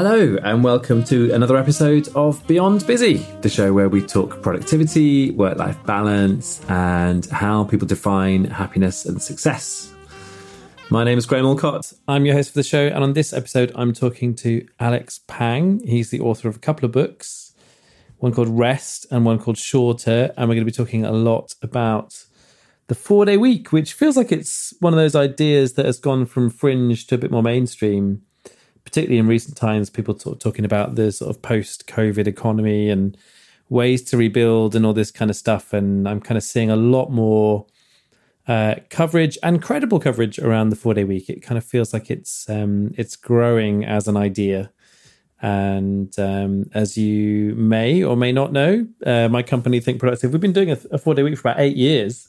Hello, and welcome to another episode of Beyond Busy, the show where we talk productivity, work life balance, and how people define happiness and success. My name is Graham Allcott. I'm your host for the show, and on this episode, I'm talking to Alex Pang. He's the author of a couple of books, one called Rest and one called Shorter, and we're going to be talking a lot about the four day week, which feels like it's one of those ideas that has gone from fringe to a bit more mainstream particularly in recent times, people talk, talking about the sort of post COVID economy and ways to rebuild and all this kind of stuff. And I'm kind of seeing a lot more uh, coverage and credible coverage around the four day week. It kind of feels like it's um, it's growing as an idea. And um, as you may or may not know, uh, my company Think Productive, we've been doing a, a four day week for about eight years.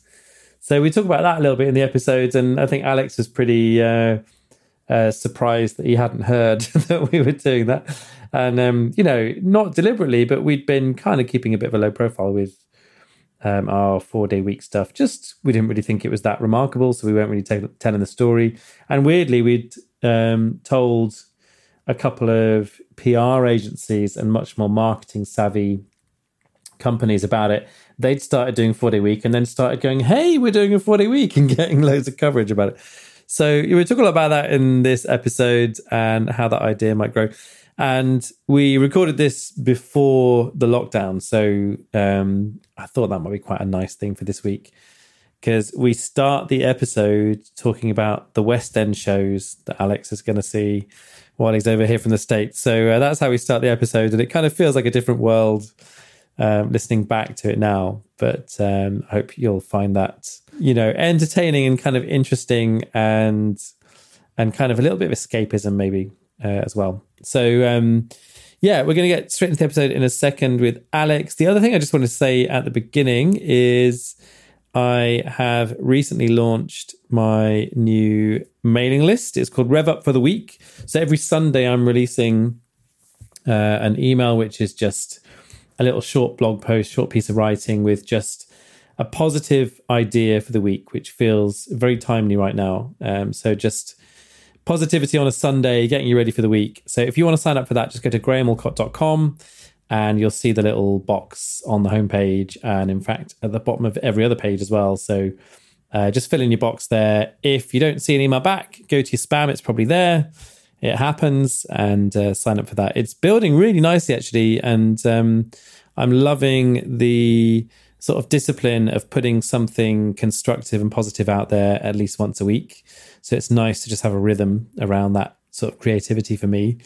So we talk about that a little bit in the episodes, and I think Alex was pretty. Uh, uh, surprised that he hadn't heard that we were doing that. And, um, you know, not deliberately, but we'd been kind of keeping a bit of a low profile with um, our four day week stuff. Just we didn't really think it was that remarkable. So we weren't really t- telling the story. And weirdly, we'd um, told a couple of PR agencies and much more marketing savvy companies about it. They'd started doing four day week and then started going, hey, we're doing a four day week and getting loads of coverage about it. So we talk a lot about that in this episode and how that idea might grow. And we recorded this before the lockdown. So um, I thought that might be quite a nice thing for this week because we start the episode talking about the West End shows that Alex is going to see while he's over here from the States. So uh, that's how we start the episode. And it kind of feels like a different world um, listening back to it now. But um, I hope you'll find that you know entertaining and kind of interesting and and kind of a little bit of escapism maybe uh, as well. So um, yeah, we're going to get straight into the episode in a second with Alex. The other thing I just want to say at the beginning is I have recently launched my new mailing list. It's called Rev Up for the Week. So every Sunday I'm releasing uh, an email which is just a little short blog post, short piece of writing with just a positive idea for the week, which feels very timely right now. Um, so just positivity on a Sunday, getting you ready for the week. So if you want to sign up for that, just go to grahamallcott.com and you'll see the little box on the homepage and in fact at the bottom of every other page as well. So uh, just fill in your box there. If you don't see an email back, go to your spam, it's probably there it happens and uh, sign up for that. It's building really nicely actually, and um, I'm loving the sort of discipline of putting something constructive and positive out there at least once a week. So it's nice to just have a rhythm around that sort of creativity for me.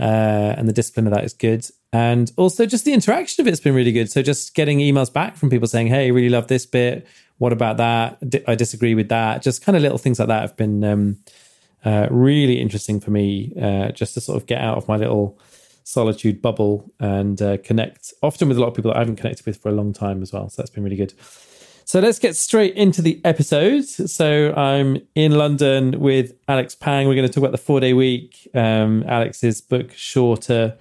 Uh, and the discipline of that is good. And also just the interaction of it's been really good. So just getting emails back from people saying, Hey, really love this bit. What about that? I disagree with that. Just kind of little things like that have been um, uh, really interesting for me uh, just to sort of get out of my little solitude bubble and uh, connect often with a lot of people that I haven't connected with for a long time as well. So that's been really good. So let's get straight into the episode. So I'm in London with Alex Pang. We're going to talk about the four day week. Um, Alex's book, Shorter,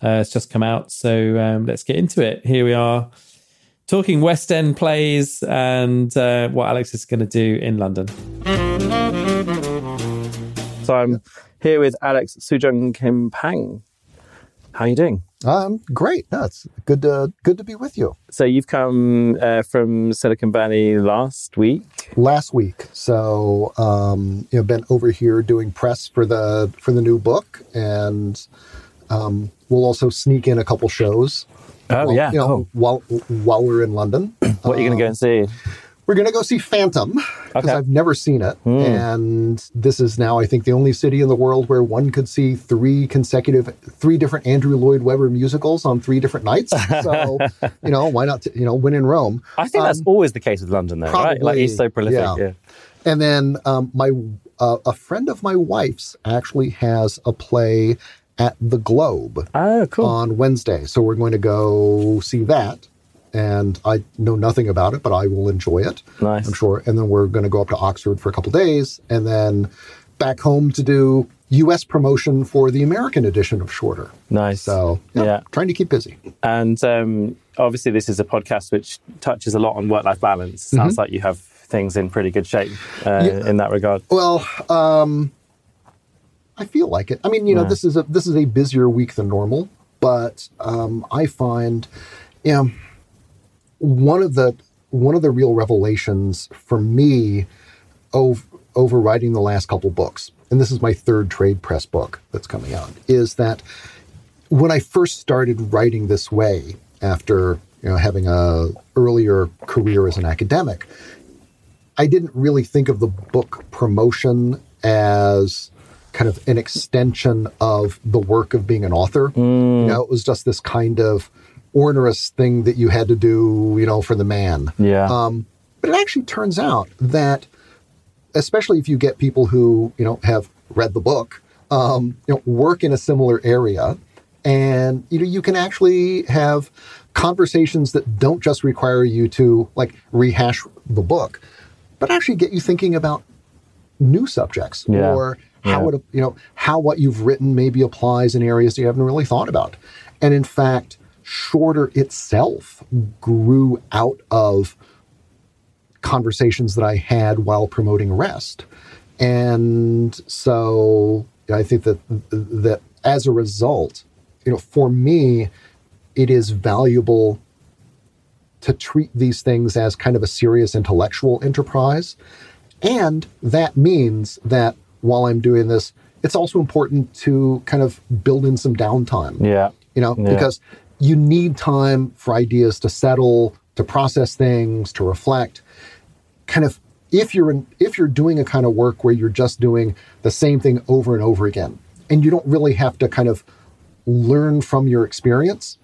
uh, has just come out. So um, let's get into it. Here we are talking West End plays and uh, what Alex is going to do in London. So I'm here with Alex Soojung-Kim Pang. How are you doing? Um, great. No, it's good to good to be with you. So you've come uh, from Silicon Valley last week. Last week. So um, you know, been over here doing press for the for the new book, and um, we'll also sneak in a couple shows. Oh while, yeah, you know, cool. while while we're in London. what are you going to go and see? We're going to go see Phantom because Okay. I've never seen it. Mm. And this is now, I think, the only city in the world where one could see three consecutive, three different Andrew Lloyd Webber musicals on three different nights. So, you know, why not, you know, win in Rome? I think that's Um, always the case with London, though, right? Like probably, he's so prolific. yeah. Yeah. And then um, my uh, a friend of my wife's actually has a play at the Globe Oh, cool. on Wednesday. So we're going to go see that. And I know nothing about it, but I will enjoy it. Nice. I'm sure. And then we're going to go up to Oxford for a couple days and then back home to do US promotion for the American edition of Shorter. Nice. So, yeah, Yeah. trying to keep busy. And um, obviously, this is a podcast which touches a lot on work life balance. Sounds like you have things in pretty good shape uh, Yeah. in that regard. Well, um, I feel like it. I mean, you know, this is a this is a busier week than normal, but um, I find, you know, one of the one of the real revelations for me over, over writing the last couple books, and this is my third trade press book that's coming out, is that when I first started writing this way after you know having a earlier career as an academic, I didn't really think of the book promotion as kind of an extension of the work of being an author. Mm. You know, it was just this kind of onerous thing that you had to do, you know, for the man. Yeah. Um, but it actually turns out that, especially if you get people who you know have read the book, um, you know, work in a similar area, and you know, you can actually have conversations that don't just require you to like rehash the book, but actually get you thinking about new subjects Yeah. or how Yeah. it you know how what you've written maybe applies in areas that you haven't really thought about and in fact shorter itself grew out of conversations that i had while promoting rest and so i think that that as a result you know for me it is valuable to treat these things as kind of a serious intellectual enterprise and that means that while I'm doing this, it's also important to kind of build in some downtime. yeah. You know, Yeah. because you need time for ideas to settle, to process things, to reflect. Kind of if you're in, if you're doing a kind of work where you're just doing the same thing over and over again, and you don't really have to kind of learn from your experience,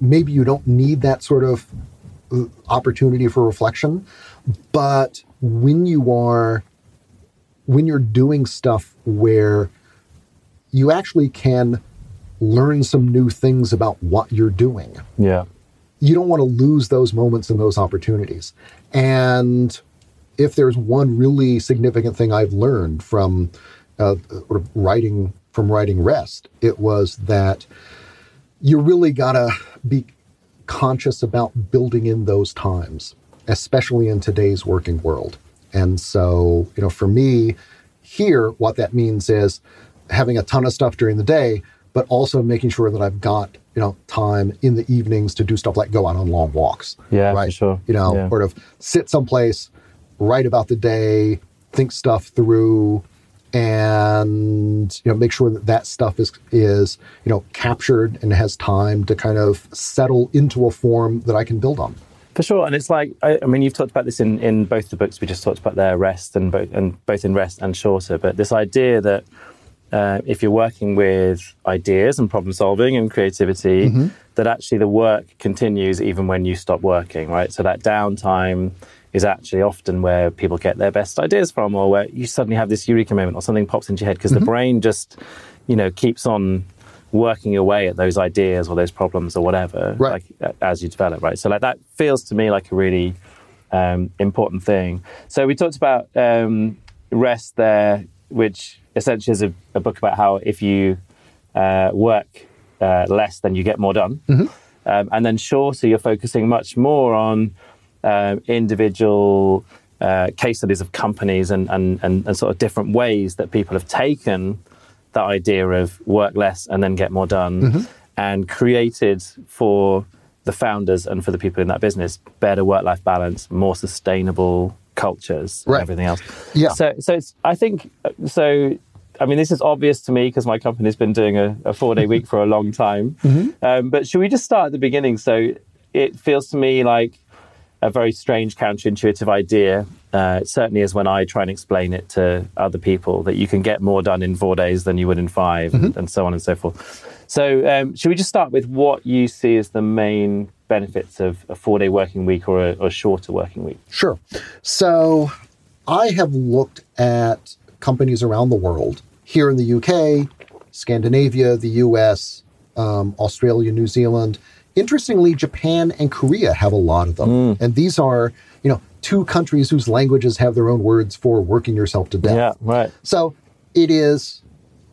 maybe you don't need that sort of uh, opportunity for reflection. But when you are when you're doing stuff where you actually can learn some new things about what you're doing, Yeah. you don't want to lose those moments and those opportunities. And if there's one really significant thing I've learned from uh, writing from writing rest, it was that you really gotta be conscious about building in those times, especially in today's working world. And so, you know, for me, here, what that means is having a ton of stuff during the day, but also making sure that I've got, you know, time in the evenings to do stuff like go out on long walks. Yeah, for Right. sure. You know, Yeah. sort of sit someplace, write about the day, think stuff through, and you know make sure that that stuff is is you know captured and has time to kind of settle into a form that I can build on. For sure, and it's like I, I mean, you've talked about this in, in both the books we just talked about there, rest and both and both in rest and shorter. But this idea that uh, if you're working with ideas and problem solving and creativity, that actually the work continues even when you stop working, right? So that downtime is actually often where people get their best ideas from, or where you suddenly have this eureka moment, or something pops into your head because the brain just, you know, keeps on working away at those ideas or those problems or whatever Right. like as you develop right so like that feels to me like a really um, important thing so we talked about um, rest there which essentially is a, a book about how if you uh, work uh, less then you get more done um, and then shorter you're focusing much more on um, individual uh, case studies of companies and, and, and, and sort of different ways that people have taken that idea of work less and then get more done Mm-hmm. and created for the founders and for the people in that business better work life balance, more sustainable cultures, Right. and everything else. Yeah. So, so it's, I think, so, I mean, this is obvious to me because my company's been doing a, a four day week for a long time. Mm-hmm. Um, but should we just start at the beginning? So it feels to me like a very strange, counterintuitive idea. Uh, it certainly is when I try and explain it to other people that you can get more done in four days than you would in 5 and, and so on and so forth. So, um, should we just start with what you see as the main benefits of a four day working week or a, or a shorter working week? Sure. So I have looked at companies around the world, here in the UK, Scandinavia, the US, um, Australia, New Zealand. Interestingly, Japan and Korea have a lot of them. And these are, you know, two countries whose languages have their own words for working yourself to death. Yeah, right. So it is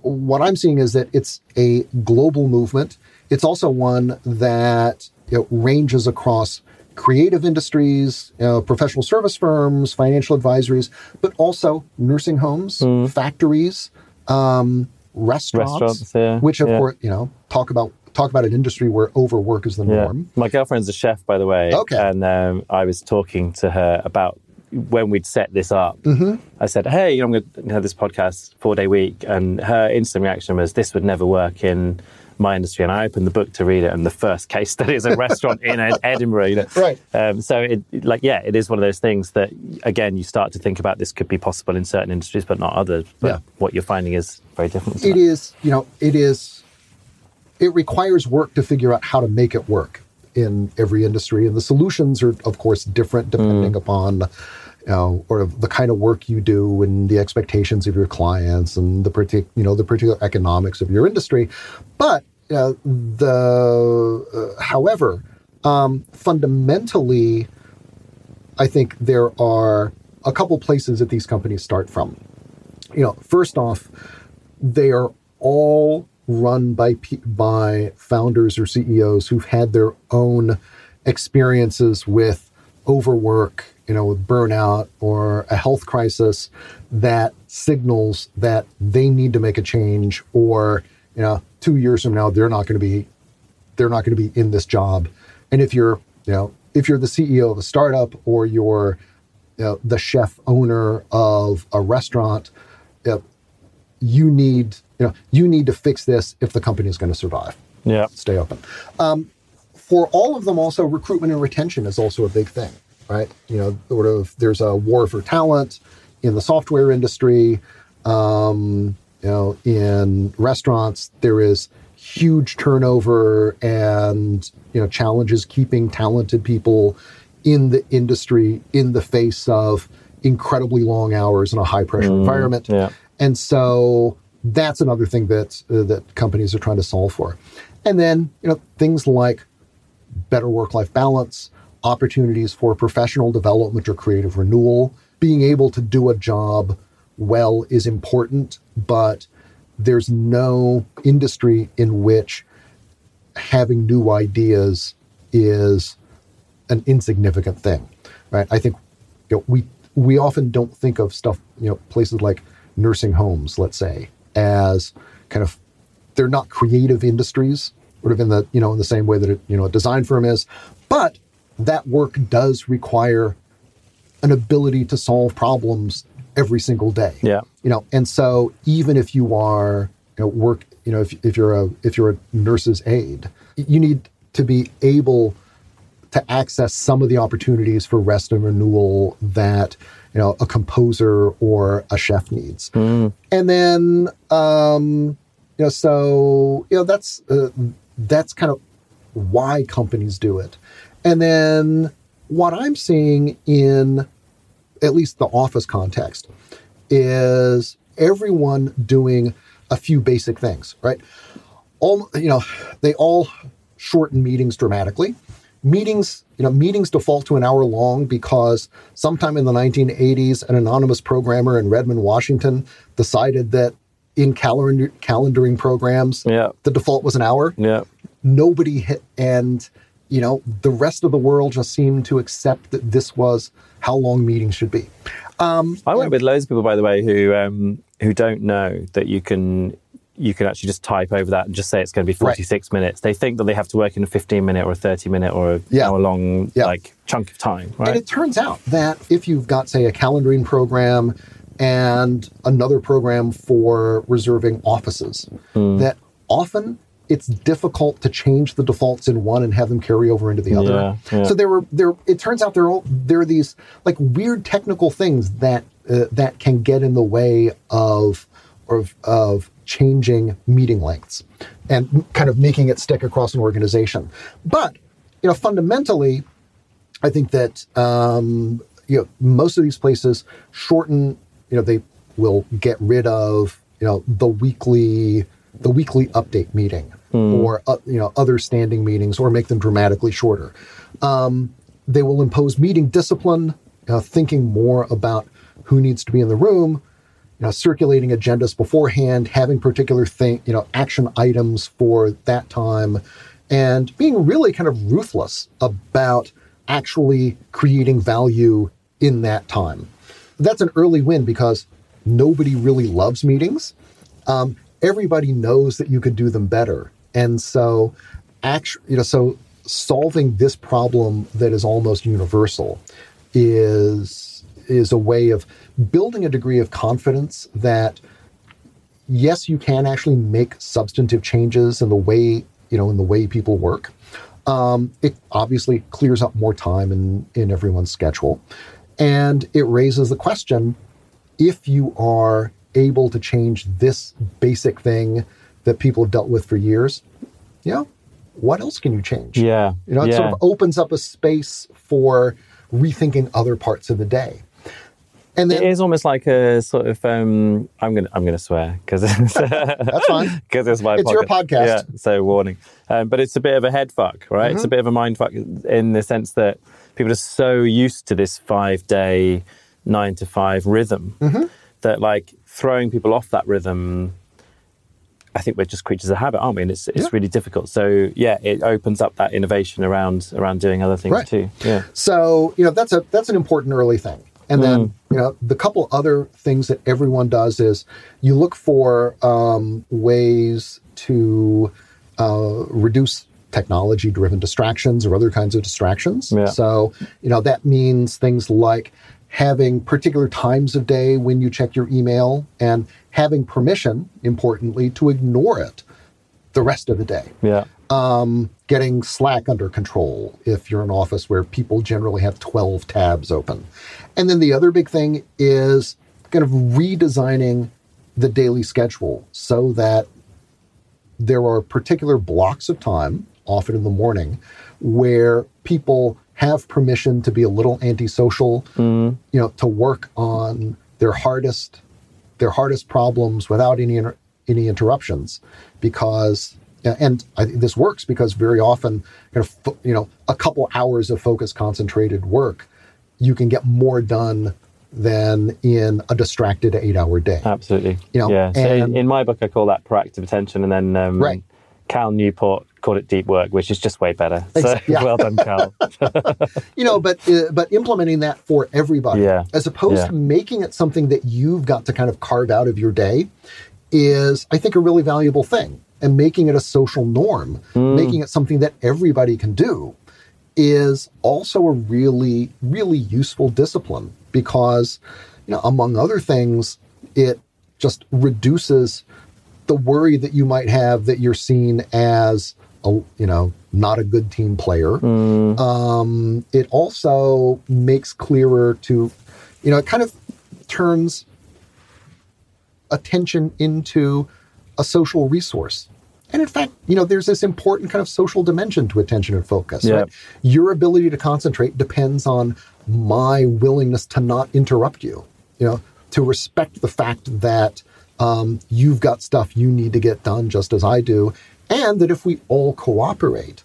what I'm seeing is that it's a global movement. It's also one that you know, ranges across creative industries, you know, professional service firms, financial advisories, but also nursing homes, factories, um, restaurants, Restaurants, yeah, which of yeah. course you know talk about talk about an industry where overwork is the norm. My girlfriend's a chef, by the way. Okay. And um, I was talking to her about when we'd set this up. Mm-hmm. I said, "Hey, you know, I'm going to have this podcast four day week," and her instant reaction was, "This would never work in." My industry, and I opened the book to read it, and the first case study is a restaurant in Edinburgh. You know? Right. Um, so, it, like, yeah, it is one of those things that, again, you start to think about. This could be possible in certain industries, but not others. But Yeah. what you're finding is very different. It that. is, you know, it is. It requires work to figure out how to make it work in every industry, and the solutions are, of course, different depending upon, you know, or the kind of work you do and the expectations of your clients and the partic- you know, the particular economics of your industry. But uh, the, uh, however, um, fundamentally, I think there are a couple places that these companies start from. You know, first off, they are all run by by founders or CEOs who've had their own experiences with overwork, you know, with burnout or a health crisis that signals that they need to make a change or, you know, 2 years from now they're not going to be they're not going to be in this job. And if you're, you know, if you're the CEO of a startup or you're you know, the chef owner of a restaurant, you, know, you need, you know, you need to fix this if the company is going to survive, Yeah. stay open. Um, for all of them, also recruitment and retention is also a big thing, right? You know, sort of there's a war for talent in the software industry. Um, you know, in restaurants, there is huge turnover and you know challenges keeping talented people in the industry in the face of incredibly long hours in a high pressure environment. yeah. And so that's another thing that uh, that companies are trying to solve for. And then, you know, things like better work-life balance, opportunities for professional development or creative renewal, being able to do a job well is important, but there's no industry in which having new ideas is an insignificant thing, right? I think you know, we we often don't think of stuff, you know, places like nursing homes, let's say, as kind of they're not creative industries, sort of in the you know in the same way that it, you know a design firm is, but that work does require an ability to solve problems every single day. Yeah. You know, and so even if you are you know work, you know, if if you're a if you're a nurse's aide, you need to be able to access some of the opportunities for rest and renewal that you know a composer or a chef needs. And then um you know so you know that's uh, that's kind of why companies do it. And then what i'm seeing in at least the office context is everyone doing a few basic things right? All you know they all shorten meetings dramatically meetings you know meetings default to an hour long because sometime in the 1980s an anonymous programmer in redmond washington decided that in calendar calendaring programs Yeah. the default was an hour Yeah. nobody hit and you know the rest of the world just seemed to accept that this was how long meetings should be I work with loads of people, by the way, who um, who don't know that you can you can actually just type over that and just say it's going to be Right. 46 minutes. They think that they have to work in a 15 minute or a 30 minute or a Yeah. hour long Yeah. like chunk of time, right? And it turns out that if you've got, say, a calendaring program and another program for reserving offices, Hmm. that often it's difficult to change the defaults in one and have them carry over into the other. Yeah. So there were there. It turns out there are all, there are these like weird technical things that uh, that can get in the way of of of changing meeting lengths and kind of making it stick across an organization. But you know, fundamentally, I think that um, you know most of these places shorten. You know, they will get rid of you know the weekly the weekly update meeting or uh, you know other standing meetings or make them dramatically shorter. Um, they will impose meeting discipline, uh, thinking more about who needs to be in the room, you know, circulating agendas beforehand, having particular thing, you know, action items for that time, and being really kind of ruthless about actually creating value in that time. That's an early win because nobody really loves meetings. Um, everybody knows that you could do them better. And so, actually, you know, so solving this problem that is almost universal is is a way of building a degree of confidence that yes, you can actually make substantive changes in the way you know in the way people work. Um, it obviously clears up more time in in everyone's schedule, and it raises the question: if you are able to change this basic thing that people have dealt with for years, you know, what else can you change? Yeah. You know, it yeah. sort of opens up a space for rethinking other parts of the day. And then, it is almost like a sort of um, I'm gonna I'm gonna swear because that's fine because it's my it's podcast. your podcast. Yeah, so warning. Um, but it's a bit of a head fuck, right? Mm-hmm. It's a bit of a mind fuck in the sense that people are so used to this five day nine to five rhythm mm-hmm. that like throwing people off that rhythm I think we're just creatures of habit, aren't we? And it's it's yeah. really difficult. So yeah, it opens up that innovation around around doing other things right. too. Yeah. So you know that's a that's an important early thing. And then mm. you know the couple other things that everyone does is you look for um, ways to uh, reduce technology driven distractions or other kinds of distractions. Yeah. So you know that means things like having particular times of day when you check your email and having permission, importantly, to ignore it the rest of the day. Yeah. Um, getting Slack under control if you're in an office where people generally have 12 tabs open. And then the other big thing is kind of redesigning the daily schedule so that there are particular blocks of time, often in the morning, where people have permission to be a little antisocial, mm. you know, to work on their hardest their hardest problems without any inter- any interruptions, because and I, this works because very often, kind of, you know, a couple hours of focused, concentrated work, you can get more done than in a distracted eight-hour day. Absolutely. You know, yeah. So and, in my book, I call that proactive attention, and then um, right. Cal Newport called it deep work, which is just way better. So yeah. well done, Cal. you know, but uh, but implementing that for everybody, yeah. as opposed yeah. to making it something that you've got to kind of carve out of your day, is I think a really valuable thing. And making it a social norm, mm. making it something that everybody can do, is also a really really useful discipline because, you know, among other things, it just reduces the worry that you might have that you're seen as a you know not a good team player. Mm. Um, it also makes clearer to you know it kind of turns attention into a social resource. And in fact, you know, there's this important kind of social dimension to attention and focus. Yeah. Right? Your ability to concentrate depends on my willingness to not interrupt you. You know, to respect the fact that um, you've got stuff you need to get done just as I do. And that if we all cooperate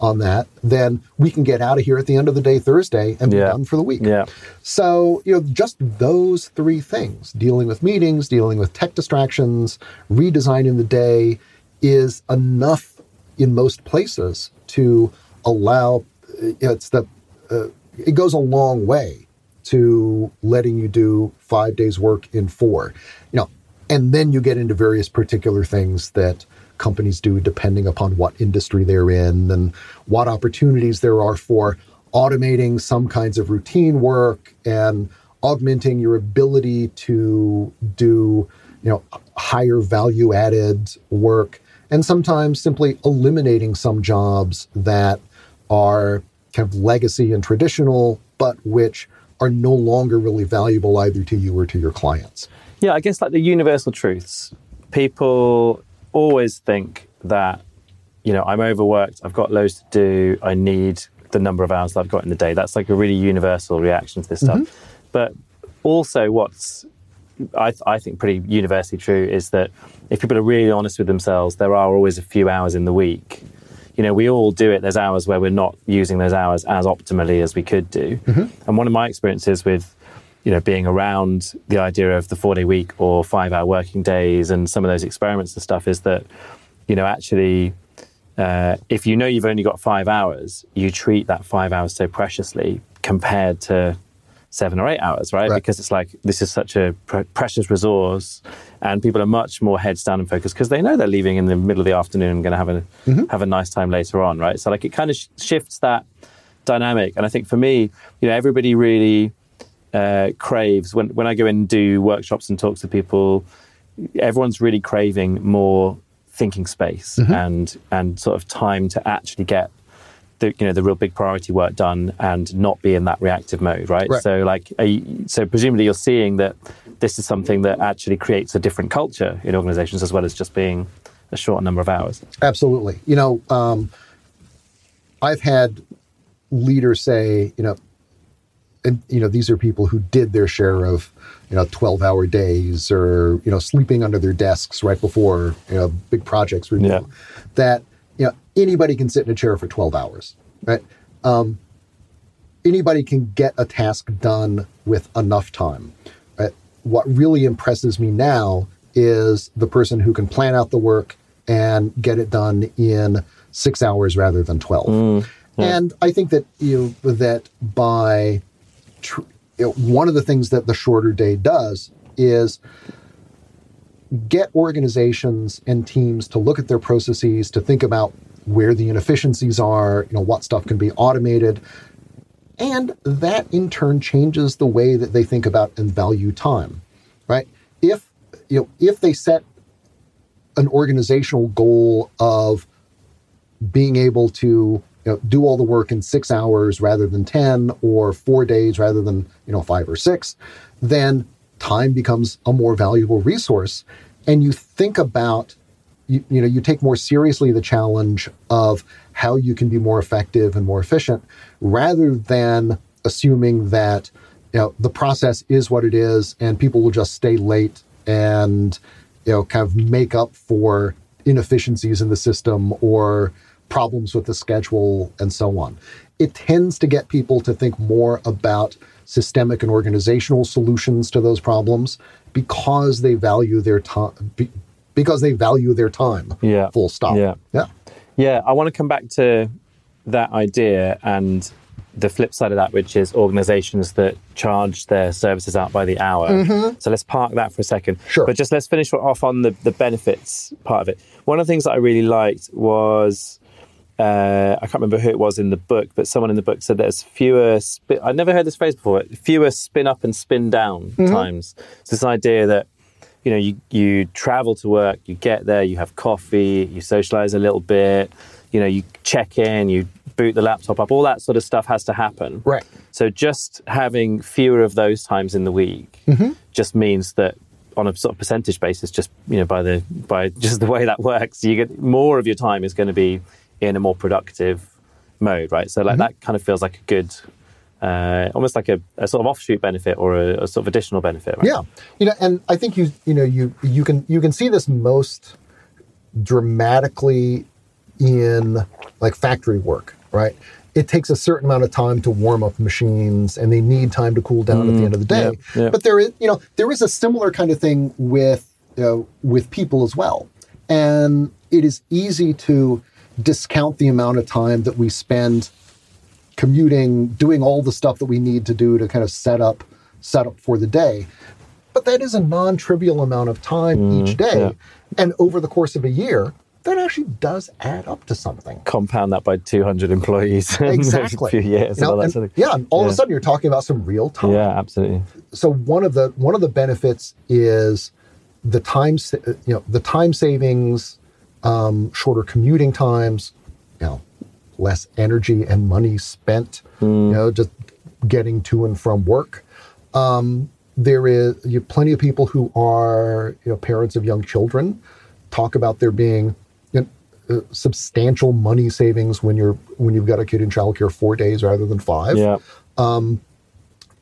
on that, then we can get out of here at the end of the day Thursday and be yeah. done for the week. Yeah. So, you know, just those three things dealing with meetings, dealing with tech distractions, redesigning the day is enough in most places to allow it's the uh, it goes a long way to letting you do five days work in four. You know, and then you get into various particular things that companies do depending upon what industry they're in and what opportunities there are for automating some kinds of routine work and augmenting your ability to do you know higher value added work and sometimes simply eliminating some jobs that are kind of legacy and traditional but which are no longer really valuable either to you or to your clients yeah, I guess like the universal truths. People always think that, you know, I'm overworked, I've got loads to do, I need the number of hours that I've got in the day. That's like a really universal reaction to this stuff. Mm-hmm. But also, what's I, I, think pretty universally true is that if people are really honest with themselves, there are always a few hours in the week. You know, we all do it. There's hours where we're not using those hours as optimally as we could do. Mm-hmm. And one of my experiences with you know, being around the idea of the four day week or five hour working days and some of those experiments and stuff is that, you know, actually, uh, if you know you've only got five hours, you treat that five hours so preciously compared to seven or eight hours, right? Right. Because it's like this is such a pr- precious resource, and people are much more heads down and focused because they know they're leaving in the middle of the afternoon and going to have a Mm-hmm. have a nice time later on, right? So like it kind of sh- shifts that dynamic, and I think for me, you know, everybody really uh, craves when when I go and do workshops and talks to people. Everyone's really craving more thinking space Mm-hmm. and and sort of time to actually get the you know the real big priority work done and not be in that reactive mode, right? Right. So like, are you, so presumably you're seeing that this is something that actually creates a different culture in organizations as well as just being a short number of hours. Absolutely. You know, um, I've had leaders say, you know, and you know these are people who did their share of you know 12 hour days or you know sleeping under their desks right before you know big projects review Yeah. that you know anybody can sit in a chair for 12 hours right um, anybody can get a task done with enough time right? what really impresses me now is the person who can plan out the work and get it done in six hours rather than 12 and i think that you know, that by tr- know, one of the things that the shorter day does is get organizations and teams to look at their processes to think about where the inefficiencies are you know what stuff can be automated. And that in turn changes the way that they think about and value time right? If you know if they set an organizational goal of being able to you know, do all the work in six hours rather than 10 or four days rather than you know five or six then time becomes a more valuable resource. And you think about you, you know you take more seriously the challenge of how you can be more effective and more efficient rather than assuming that you know the process is what it is and people will just stay late and you know kind of make up for inefficiencies in the system or problems with the schedule and so on it tends to get people to think more about systemic and organizational solutions to those problems because they value their time be, because they value their time Yeah. full stop Yeah. yeah Yeah, I want to come back to that idea and the flip side of that, which is organizations that charge their services out by the hour. So let's park that for a second. Mm-hmm. Sure. But just let's finish off on the, the benefits part of it. One of the things that I really liked was. Uh, I can't remember who it was in the book, but someone in the book said there's fewer. Spin, I'd never heard this phrase before. Fewer spin up and spin down Mm-hmm. times. It's this idea that you know, you, you travel to work, you get there, you have coffee, you socialize a little bit, you know, you check in, you boot the laptop up, all that sort of stuff has to happen. Right. So just having fewer of those times in the week just means that on a sort of percentage basis, just you know, by the by just the way that works, you get more of your time is going to be in a more productive mode, right? So like mm-hmm. that kind of feels like a good uh, almost like a, a sort of offshoot benefit or a, a sort of additional benefit, right? Yeah, you know, and I think you you know you you can you can see this most dramatically in like factory work, right? It takes a certain amount of time to warm up machines, and they need time to cool down at the mm. end of the day. yeah, yeah. But there is, you know, there is a similar kind of thing with you know, with people as well, and it is easy to discount the amount of time that we spend commuting, doing all the stuff that we need to do to kind of set up set up for the day. But that is a non-trivial amount of time each day. Mm, yeah. And over the course of a year, that actually does add up to something. compound that by 200 employees in Exactly. a few years You know, and sort of yeah, and all of a sudden you're talking about some real time. yeah absolutely so one of the one of the benefits is the time you know the time savings um, shorter commuting times you know less energy and money spent you know just getting to and from work. Um, there is you have plenty of people who are you know parents of young children talk about there being you know, uh, substantial money savings when you're when you've got a kid in childcare four days rather than five. Yeah.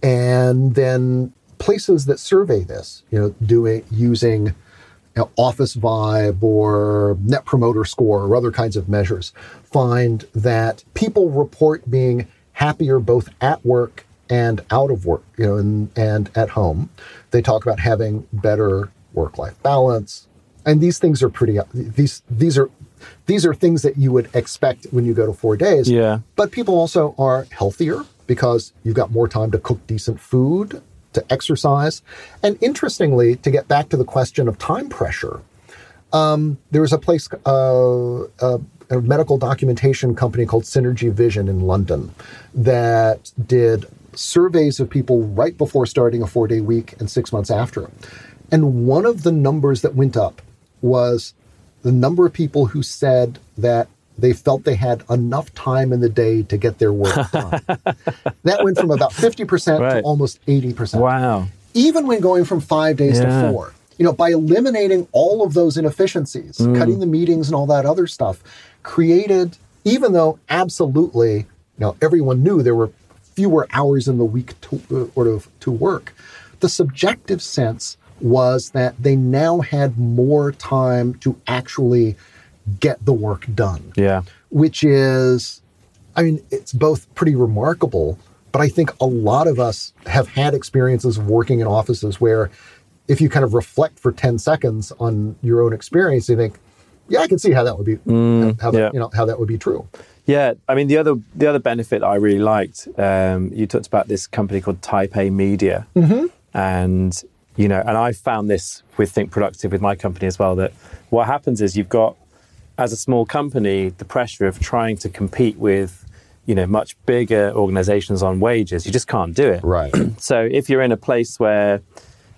And then places that survey this, you know, doing using know, Officevibe or Net Promoter Score or other kinds of measures, find that people report being happier both at work and out of work, you know, and, and at home. They talk about having better work-life balance, and these things are pretty. These these are these are things that you would expect when you go to four days. Yeah. But people also are healthier. because you've got more time to cook decent food, to exercise. And interestingly, to get back to the question of time pressure, um, there was a place, uh, uh, a medical documentation company called Synergy Vision in London that did surveys of people right before starting a four day week and six months after. And one of the numbers that went up was the number of people who said that they felt they had enough time in the day to get their work done. that went from about 50% right. to almost 80%. Wow. Even when going from five days yeah. to four. You know, by eliminating all of those inefficiencies, mm. cutting the meetings and all that other stuff, created, even though absolutely, you know, everyone knew there were fewer hours in the week to, uh, to work, the subjective sense was that they now had more time to actually get the work done. Yeah. Which is, I mean, it's both pretty remarkable, but I think a lot of us have had experiences working in offices where if you kind of reflect for 10 seconds on your own experience, you think, yeah, I can see how that would be, mm, how that, yeah. you know, how that would be true. Yeah, I mean the other the other benefit I really liked, um, you talked about this company called Type A Media, mm-hmm. and you know, and I found this with Think Productive with my company as well. That what happens is you've got as a small company, the pressure of trying to compete with, you know, much bigger organizations on wages, you just can't do it. Right. so if you're in a place where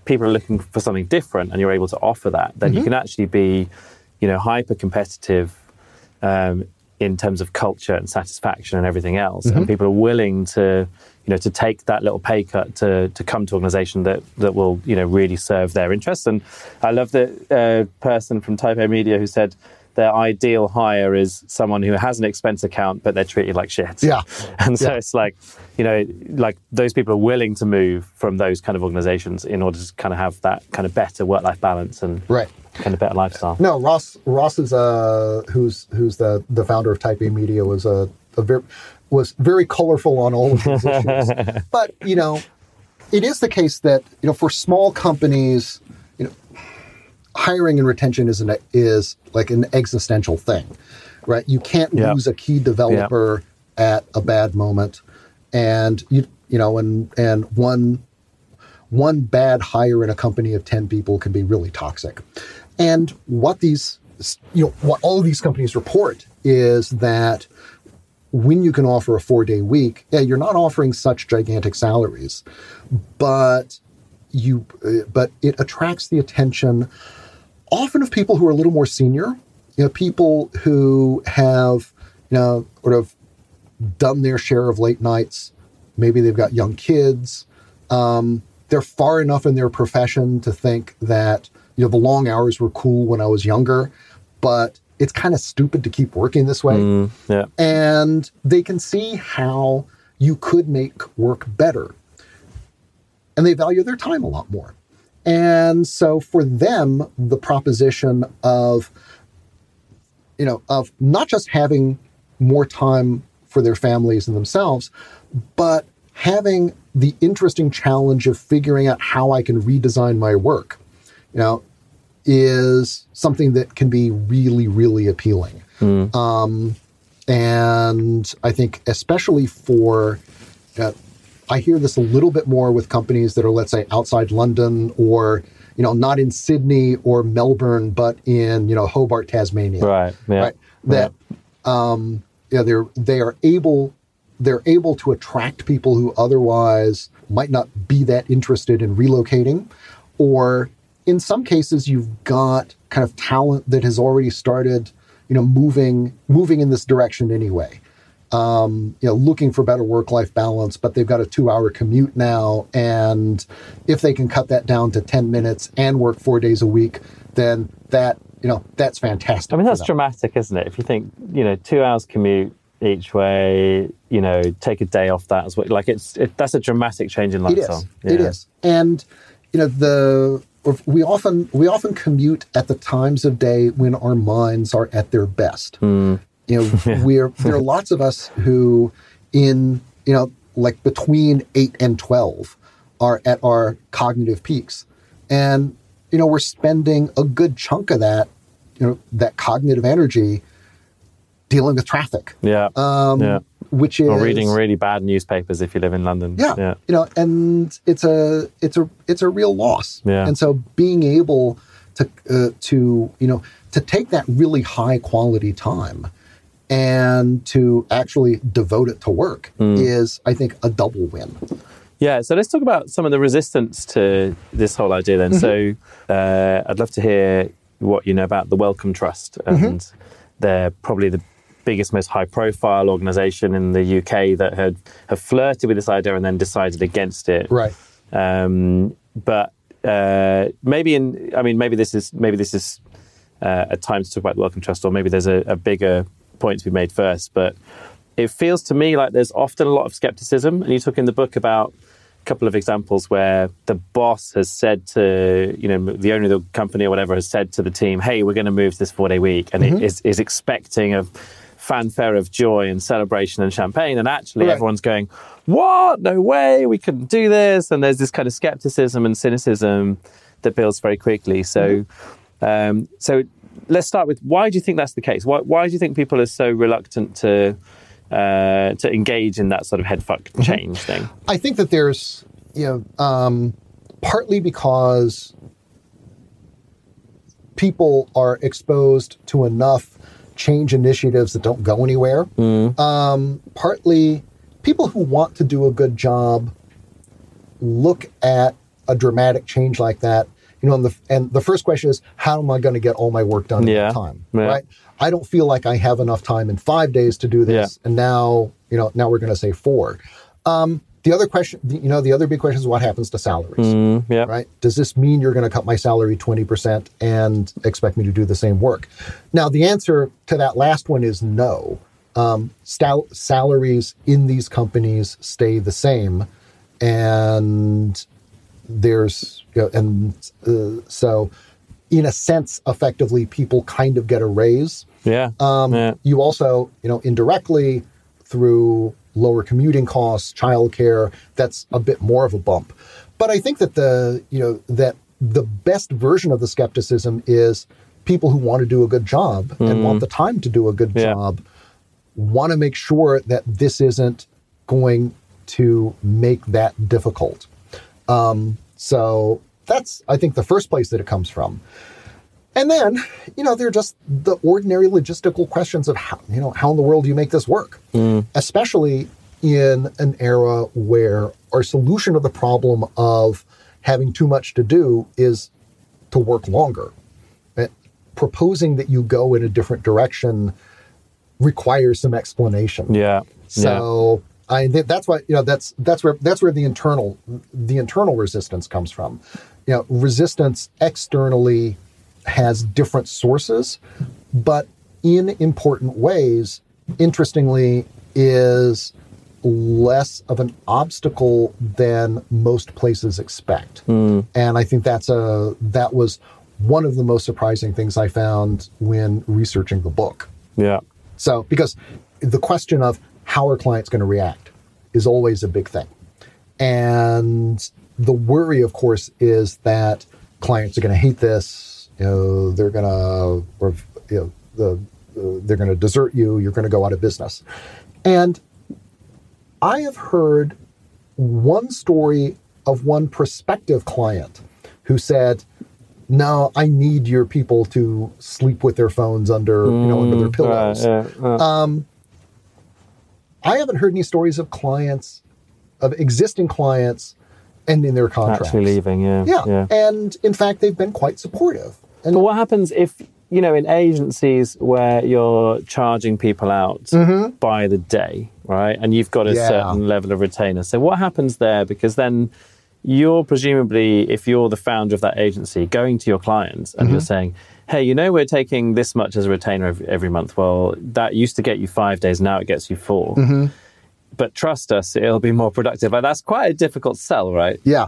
people are looking for something different and you're able to offer that, then mm-hmm. you can actually be, you know, hyper competitive um, in terms of culture and satisfaction and everything else. Mm-hmm. And people are willing to, you know, to take that little pay cut to to come to an organization that that will, you know, really serve their interests. And I love the uh, person from Type A Media who said, their ideal hire is someone who has an expense account, but they're treated like shit. Yeah. And so yeah. it's like, you know, like those people are willing to move from those kind of organizations in order to kind of have that kind of better work life balance and right. kind of better lifestyle. No, Ross Ross is uh who's who's the the founder of Type A Media was a, a very was very colorful on all of these issues. but, you know, it is the case that, you know, for small companies, hiring and retention is an is like an existential thing, right? You can't yep. lose a key developer yep. at a bad moment, and you you know, and and one one bad hire in a company of ten people can be really toxic. And what these you know what all these companies report is that when you can offer a four day week, yeah, you're not offering such gigantic salaries, but you but it attracts the attention often of people who are a little more senior, you know, people who have, you know, sort of done their share of late nights. Maybe they've got young kids. Um, they're far enough in their profession to think that, you know, the long hours were cool when I was younger, but it's kind of stupid to keep working this way. Mm, yeah. And they can see how you could make work better. And they value their time a lot more. And so for them, the proposition of, you know, of not just having more time for their families and themselves, but having the interesting challenge of figuring out how I can redesign my work, you know, is something that can be really, really appealing. Mm. Um, and I think, especially for uh, I hear this a little bit more with companies that are, let's say, outside London or you know, not in Sydney or Melbourne, but in you know Hobart, Tasmania. Right. Yeah. Right. That um, yeah, they're they are able they're able to attract people who otherwise might not be that interested in relocating, or in some cases you've got kind of talent that has already started you know moving moving in this direction anyway um, you know, looking for better work-life balance, but they've got a two-hour commute now, and if they can cut that down to ten minutes and work four days a week, then that you know that's fantastic. I mean, that's dramatic, isn't it? If you think you know, two hours commute each way, you know, take a day off that as well. Like it's it, that's a dramatic change in lifestyle. It is. Yeah. It is, and you know the we often we often commute at the times of day when our minds are at their best. Mm. You know, yeah. we're there are lots of us who, in you know, like between eight and twelve, are at our cognitive peaks, and you know, we're spending a good chunk of that, you know, that cognitive energy dealing with traffic. Yeah. Um, yeah. which is or reading really bad newspapers if you live in London. Yeah, yeah. you know, and it's a it's a it's a real loss. Yeah. And so being able to uh, to you know to take that really high quality time and to actually devote it to work Mm. is, I think, a double win. Yeah, so let's talk about some of the resistance to this whole idea then. So uh, I'd love to hear what you know about the Wellcome Trust. And they're probably the biggest, most high profile organization in the UK that had have flirted with this idea and then decided against it. Right. Um, but uh, maybe in, I mean, maybe this is maybe this is uh, a time to talk about the Wellcome Trust, or maybe there's a, a bigger point to be made first. But it feels to me like there's often a lot of skepticism, and you talk in the book about a couple of examples where the boss has said to, you know, the owner of the company or whatever has said to the team, "Hey, we're going to move to this four day week," and it is, is expecting a fanfare of joy and celebration and champagne, and actually Right. everyone's going, "What? No way! We couldn't do this!" And there's this kind of skepticism and cynicism that builds very quickly. So, um, so let's start with why do you think that's the case? Why, why do you think people are so reluctant to uh, to engage in that sort of headfuck change thing? I think that there's, you know, um, partly because people are exposed to enough change initiatives that don't go anywhere. Um, partly, people who want to do a good job look at a dramatic change like that. You know, and the, and the first question is, how am I going to get all my work done Yeah. in time? Yeah. Right? I don't feel like I have enough time in five days to do this, and now, you know, now we're going to say four. Um, the other question, you know, the other big question is what happens to salaries, Mm, yeah, right? Does this mean you're going to cut my salary 20% and expect me to do the same work? Now, the answer to that last one is no. Um, salaries in these companies stay the same, and there's, you know, and uh, so in a sense, effectively, people kind of get a raise. yeah, Um, yeah. You also, you know, indirectly through lower commuting costs, childcare, that's a bit more of a bump. But I think that the, you know, that the best version of the skepticism is people who want to do a good job and want the time to do a good Mm-hmm. Yeah. job want to make sure that this isn't going to make that difficult. Um, so that's, I think, the first place that it comes from. And then, you know, they're just the ordinary logistical questions of how, you know, how in the world do you make this work? Especially in an era where our solution to the problem of having too much to do is to work longer. Uh, Proposing that you go in a different direction requires some explanation. yeah, yeah. I that's what you know. That's that's where that's where the internal the internal resistance comes from. You know, resistance externally has different sources, but in important ways, interestingly, is less of an obstacle than most places expect. Hmm. And I think that's a that was one of the most surprising things I found when researching the book. yeah. So, because the question of how are clients going to react is always a big thing. And the worry, of course, is that clients are going to hate this. You know, they're going to, or, you know, the, uh, they're going to desert you. You're going to go out of business. And I have heard one story of one prospective client who said, "No, I need your people to sleep with their phones under, you know, under their pillows." Uh, yeah, uh, I haven't heard any stories of clients, of existing clients, ending their contracts. actually leaving. Yeah, Yeah. yeah. and in fact, they've been quite supportive. And But what happens if you know in agencies where you're charging people out by the day, right? And you've got a Mm-hmm. Yeah. certain level of retainer. So what happens there? Because then you're presumably, if you're the founder of that agency, going to your clients and Mm-hmm. you're saying, "Hey, you know, we're taking this much as a retainer every, every month. Well, that used to get you five days, now it gets you 4 Mm-hmm. But trust us, it'll be more productive. And that's quite a difficult sell, right? Yeah.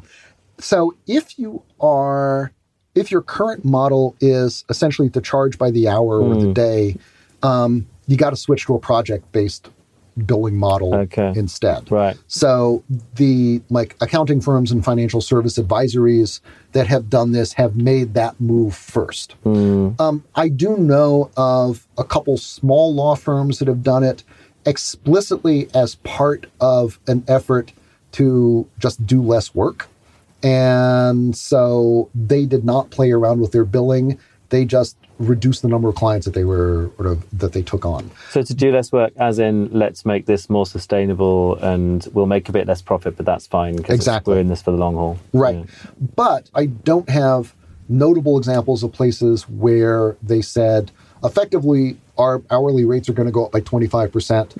So if you are, if your current model is essentially to charge by the hour or Hmm. the day, um, you got to switch to a project based billing model Okay. instead. Right. So the like accounting firms and financial service advisories that have done this have made that move first. Um, I do know of a couple small law firms that have done it, explicitly as part of an effort to just do less work. And so they did not play around with their billing. They just reduced the number of clients that they were or that they took on. So to do less work, as in let's make this more sustainable, and we'll make a bit less profit, but that's fine because exactly. we're in this for the long haul. Right. Yeah. But I don't have notable examples of places where they said effectively our hourly rates are going to go up by 25%,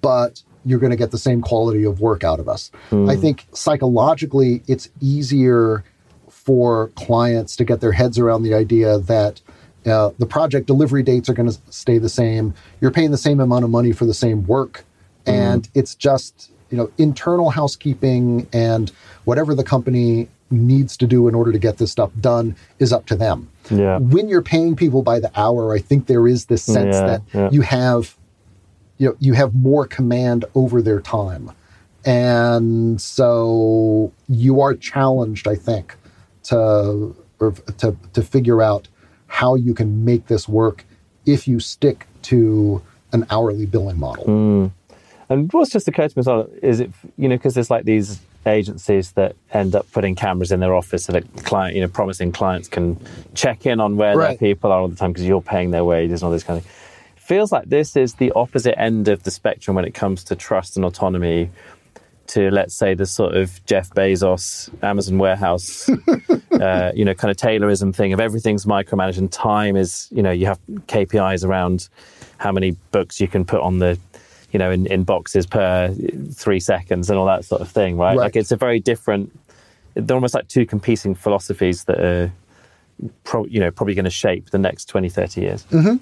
but you're going to get the same quality of work out of us. Mm. I think psychologically, it's easier for clients to get their heads around the idea that uh, the project delivery dates are going to stay the same. You're paying the same amount of money for the same work, mm. and it's just you know internal housekeeping and whatever the company needs to do in order to get this stuff done is up to them. Yeah. When you're paying people by the hour, I think there is this sense yeah, that yeah. you have you know you have more command over their time and so you are challenged i think to or to to figure out how you can make this work if you stick to an hourly billing model mm. and what's just occurred to me as well is it you know because there's like these agencies that end up putting cameras in their office so that client you know promising clients can check in on where right. their people are all the time because you're paying their wages and all this kind of thing feels like this is the opposite end of the spectrum when it comes to trust and autonomy to let's say the sort of Jeff Bezos Amazon warehouse, uh, you know, kind of Taylorism thing of everything's micromanaged and time is, you know, you have KPIs around how many books you can put on the, you know, in, in boxes per three seconds and all that sort of thing, right? right? Like it's a very different. They're almost like two competing philosophies that are pro, you know, probably going to shape the next 20, 30 years. Mm-hmm.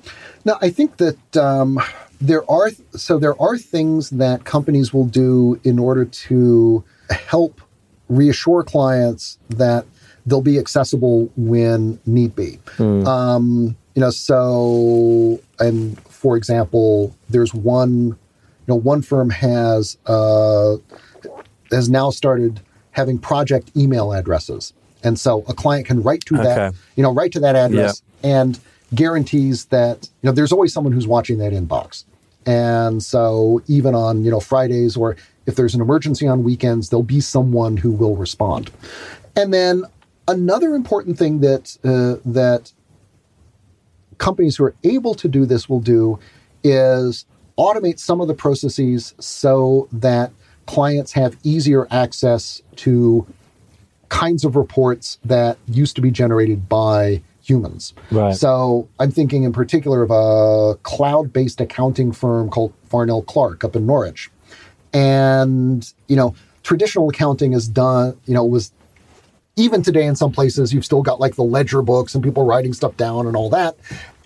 Now, I think that um, there are so there are things that companies will do in order to help reassure clients that they'll be accessible when need be. Mm. Um, you know, so and for example, there's one, you know, one firm has uh, has now started having project email addresses. And so a client can write to okay. that, you know, write to that address and guarantees that, you know, there's always someone who's watching that inbox. And so even on, you know, Fridays or if there's an emergency on weekends, there'll be someone who will respond. And then another important thing that uh, that companies who are able to do this will do is automate some of the processes so that clients have easier access to kinds of reports that used to be generated by humans. Right. So I'm thinking in particular of a cloud-based accounting firm called Farnell Clarke up in Norwich. And, you know, traditional accounting is done, you know, was even today in some places you've still got like the ledger books and people writing stuff down and all that.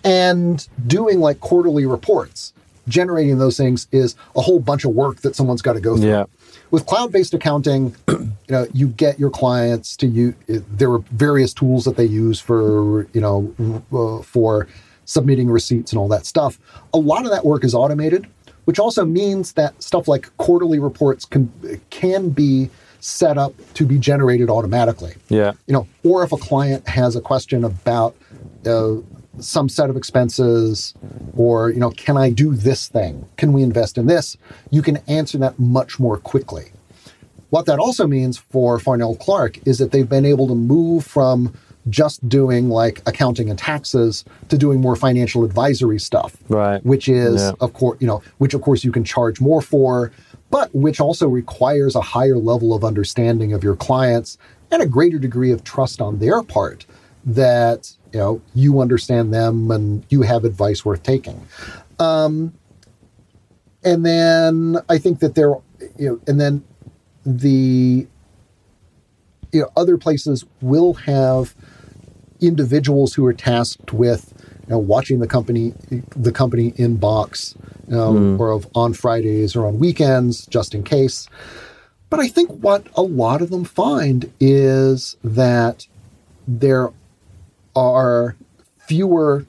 And doing like quarterly reports, generating those things is a whole bunch of work that someone's got to go through. Yeah with cloud-based accounting, you know, you get your clients to use. There are various tools that they use for you know uh, for submitting receipts and all that stuff. A lot of that work is automated, which also means that stuff like quarterly reports can can be set up to be generated automatically. Yeah, you know, or if a client has a question about uh, some set of expenses or you know can i do this thing? Can we invest in this? You can answer that much more quickly. What that also means for farnell clarke is that they've been able to move from just doing like accounting and taxes to doing more financial advisory stuff right. which is yeah. of course you know which of course you can charge more for but which also requires a higher level of understanding of your clients and a greater degree of trust on their part that you know you understand them and you have advice worth taking um, and then i think that there you know and then the you know other places will have individuals who are tasked with you know, watching the company the company inbox um, mm. or of on fridays or on weekends just in case but i think what a lot of them find is that there are fewer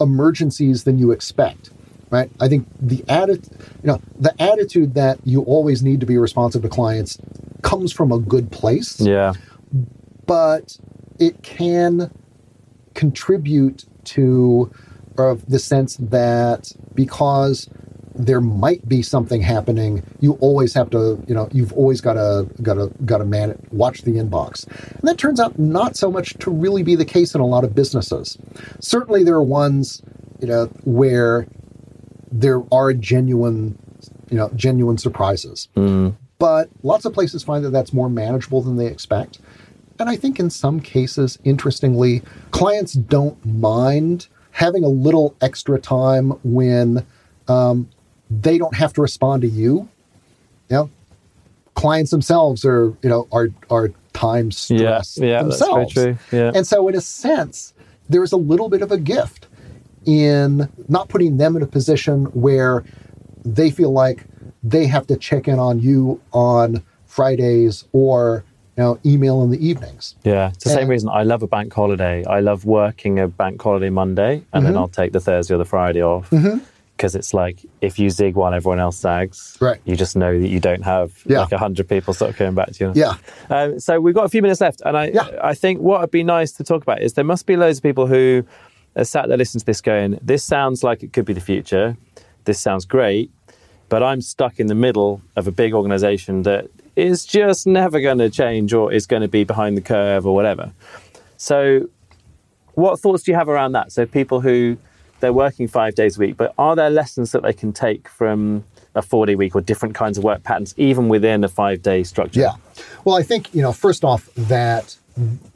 emergencies than you expect right? I think the attitude you know the attitude that you always need to be responsive to clients comes from a good place. Yeah. But it can contribute to uh, the sense that because there might be something happening. You always have to, you know, you've always got to got to got to man watch the inbox. And that turns out not so much to really be the case in a lot of businesses. Certainly, there are ones, you know, where there are genuine, you know, genuine surprises. Mm. But lots of places find that that's more manageable than they expect. And I think in some cases, interestingly, clients don't mind having a little extra time when um, they don't have to respond to you. You know, clients themselves are you know are are time stressed yeah, yeah, themselves. That's very true. Yeah. And so, in a sense, there's a little bit of a gift in not putting them in a position where they feel like they have to check in on you on Fridays or you know, email in the evenings. Yeah, it's the and, same reason I love a bank holiday. I love working a bank holiday Monday, and mm-hmm. then I'll take the Thursday or the Friday off. Mm-hmm because it's like if you zig while everyone else zags, right. you just know that you don't have yeah. like a hundred people sort of coming back to you. Yeah. Um, so we've got a few minutes left, and I yeah. I think what would be nice to talk about is there must be loads of people who are sat there listening to this going, this sounds like it could be the future. This sounds great, but I'm stuck in the middle of a big organization that is just never going to change or is going to be behind the curve or whatever. So, what thoughts do you have around that? So, people who they're working five days a week, but are there lessons that they can take from a four day week or different kinds of work patterns, even within a five day structure? Yeah. Well, I think, you know, first off, that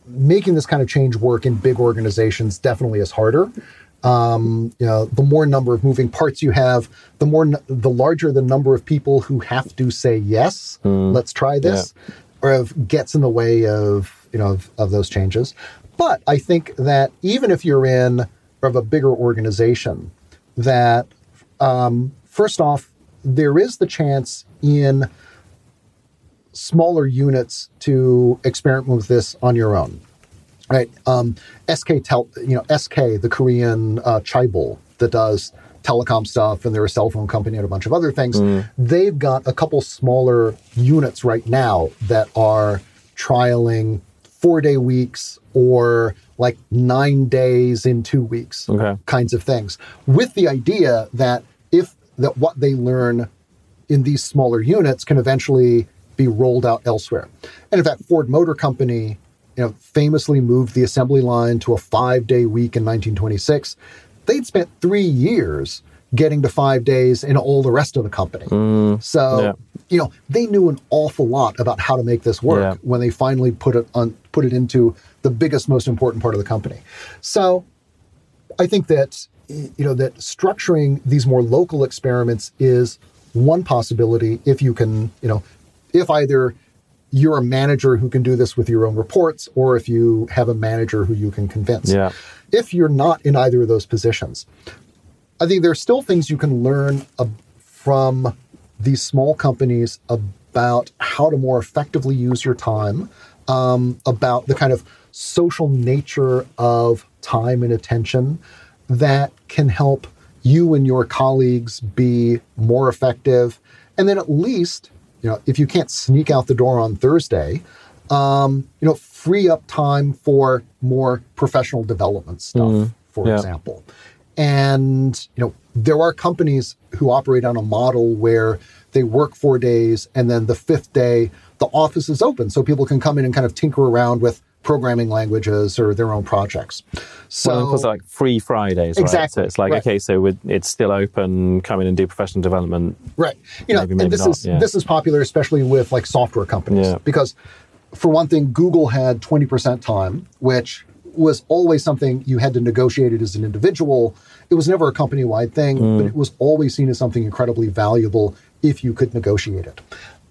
making this kind of change work in big organizations definitely is harder. Um, you know, the more number of moving parts you have, the more, the larger the number of people who have to say yes, mm. let's try this, yeah. or of gets in the way of, you know, of, of those changes. But I think that even if you're in of a bigger organization that um, first off there is the chance in smaller units to experiment with this on your own right um, sk tel you know sk the korean uh, chaebol that does telecom stuff and they're a cell phone company and a bunch of other things mm. they've got a couple smaller units right now that are trialing four day weeks or like nine days in two weeks okay. kinds of things with the idea that if that what they learn in these smaller units can eventually be rolled out elsewhere and in fact ford motor company you know famously moved the assembly line to a five day week in 1926 they'd spent three years getting to five days in all the rest of the company mm, so yeah. you know they knew an awful lot about how to make this work yeah. when they finally put it on put it into the biggest, most important part of the company. So I think that you know that structuring these more local experiments is one possibility if you can, you know, if either you're a manager who can do this with your own reports or if you have a manager who you can convince. Yeah. If you're not in either of those positions, I think there are still things you can learn uh, from these small companies about how to more effectively use your time, um, about the kind of social nature of time and attention that can help you and your colleagues be more effective. And then at least, you know, if you can't sneak out the door on Thursday, um, you know, free up time for more professional development stuff, mm, for yeah. example. And, you know, there are companies who operate on a model where they work four days and then the fifth day the office is open so people can come in and kind of tinker around with programming languages or their own projects. So well, it's like free Fridays, right? Exactly. So it's like right. okay, so it's still open. Come in and do professional development. Right. You know, maybe, maybe and this not, is yeah. this is popular, especially with like software companies, yeah. because for one thing, Google had twenty percent time, which was always something you had to negotiate it as an individual. It was never a company wide thing, mm. but it was always seen as something incredibly valuable if you could negotiate it.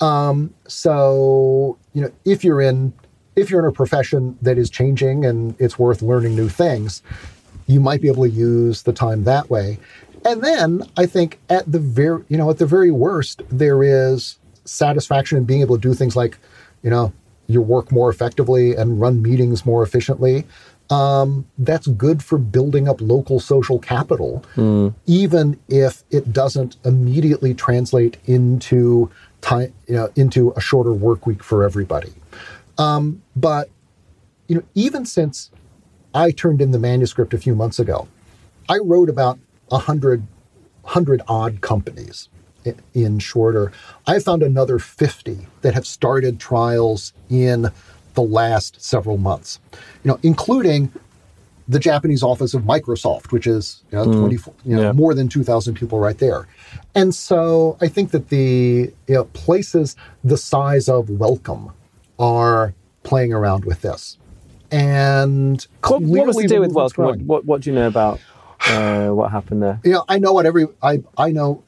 Um, so, you know, if you're in if you're in a profession that is changing and it's worth learning new things, you might be able to use the time that way. And then I think at the very, you know, at the very worst, there is satisfaction in being able to do things like, you know, your work more effectively and run meetings more efficiently. Um, that's good for building up local social capital, mm. even if it doesn't immediately translate into time, you know, into a shorter work week for everybody. Um, but you know, even since I turned in the manuscript a few months ago, I wrote about a hundred hundred odd companies in shorter. I found another 50 that have started trials in the last several months, you know, including the Japanese office of Microsoft, which is you know, mm, 20, you know, yeah. more than 2,000 people right there. And so I think that the you know, places the size of Wellcome are playing around with this. And what, what was do with Wellcome? What, what, what, do you know about uh, what happened there? You know, I know what every I I know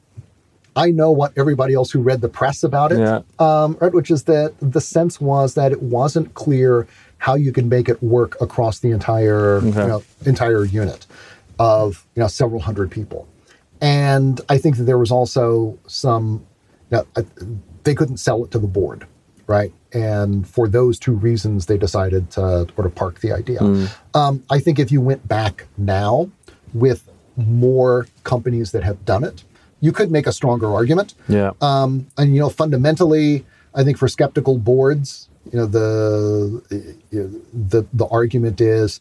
I know what everybody else who read the press about it, yeah. um, right, which is that the sense was that it wasn't clear how you can make it work across the entire okay. you know, entire unit of you know several hundred people. And I think that there was also some, you know, they couldn't sell it to the board, right? And for those two reasons, they decided to sort of park the idea. Mm. Um, I think if you went back now with more companies that have done it, you could make a stronger argument. Yeah. Um, and you know, fundamentally, I think for skeptical boards, you know, the the the argument is,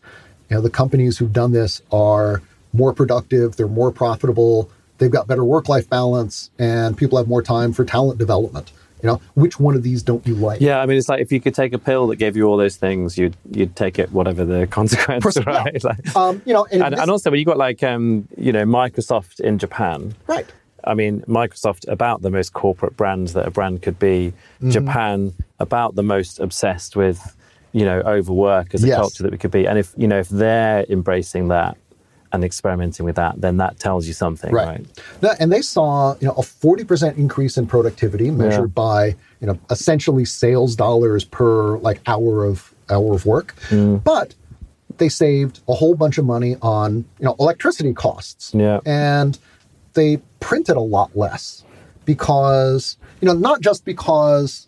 you know, the companies who've done this are more productive, they're more profitable, they've got better work-life balance, and people have more time for talent development. You know, which one of these don't you like? Yeah, I mean, it's like if you could take a pill that gave you all those things, you'd you'd take it, whatever the consequence, right? Yeah. Like, um, you know, and, and, this, and also when you got like um, you know Microsoft in Japan, right? I mean, Microsoft about the most corporate brands that a brand could be. Mm-hmm. Japan about the most obsessed with, you know, overwork as a yes. culture that we could be. And if you know if they're embracing that and experimenting with that, then that tells you something, right? right? and they saw you know a forty percent increase in productivity measured yeah. by you know essentially sales dollars per like hour of hour of work, mm. but they saved a whole bunch of money on you know electricity costs. Yeah, and they printed a lot less because, you know, not just because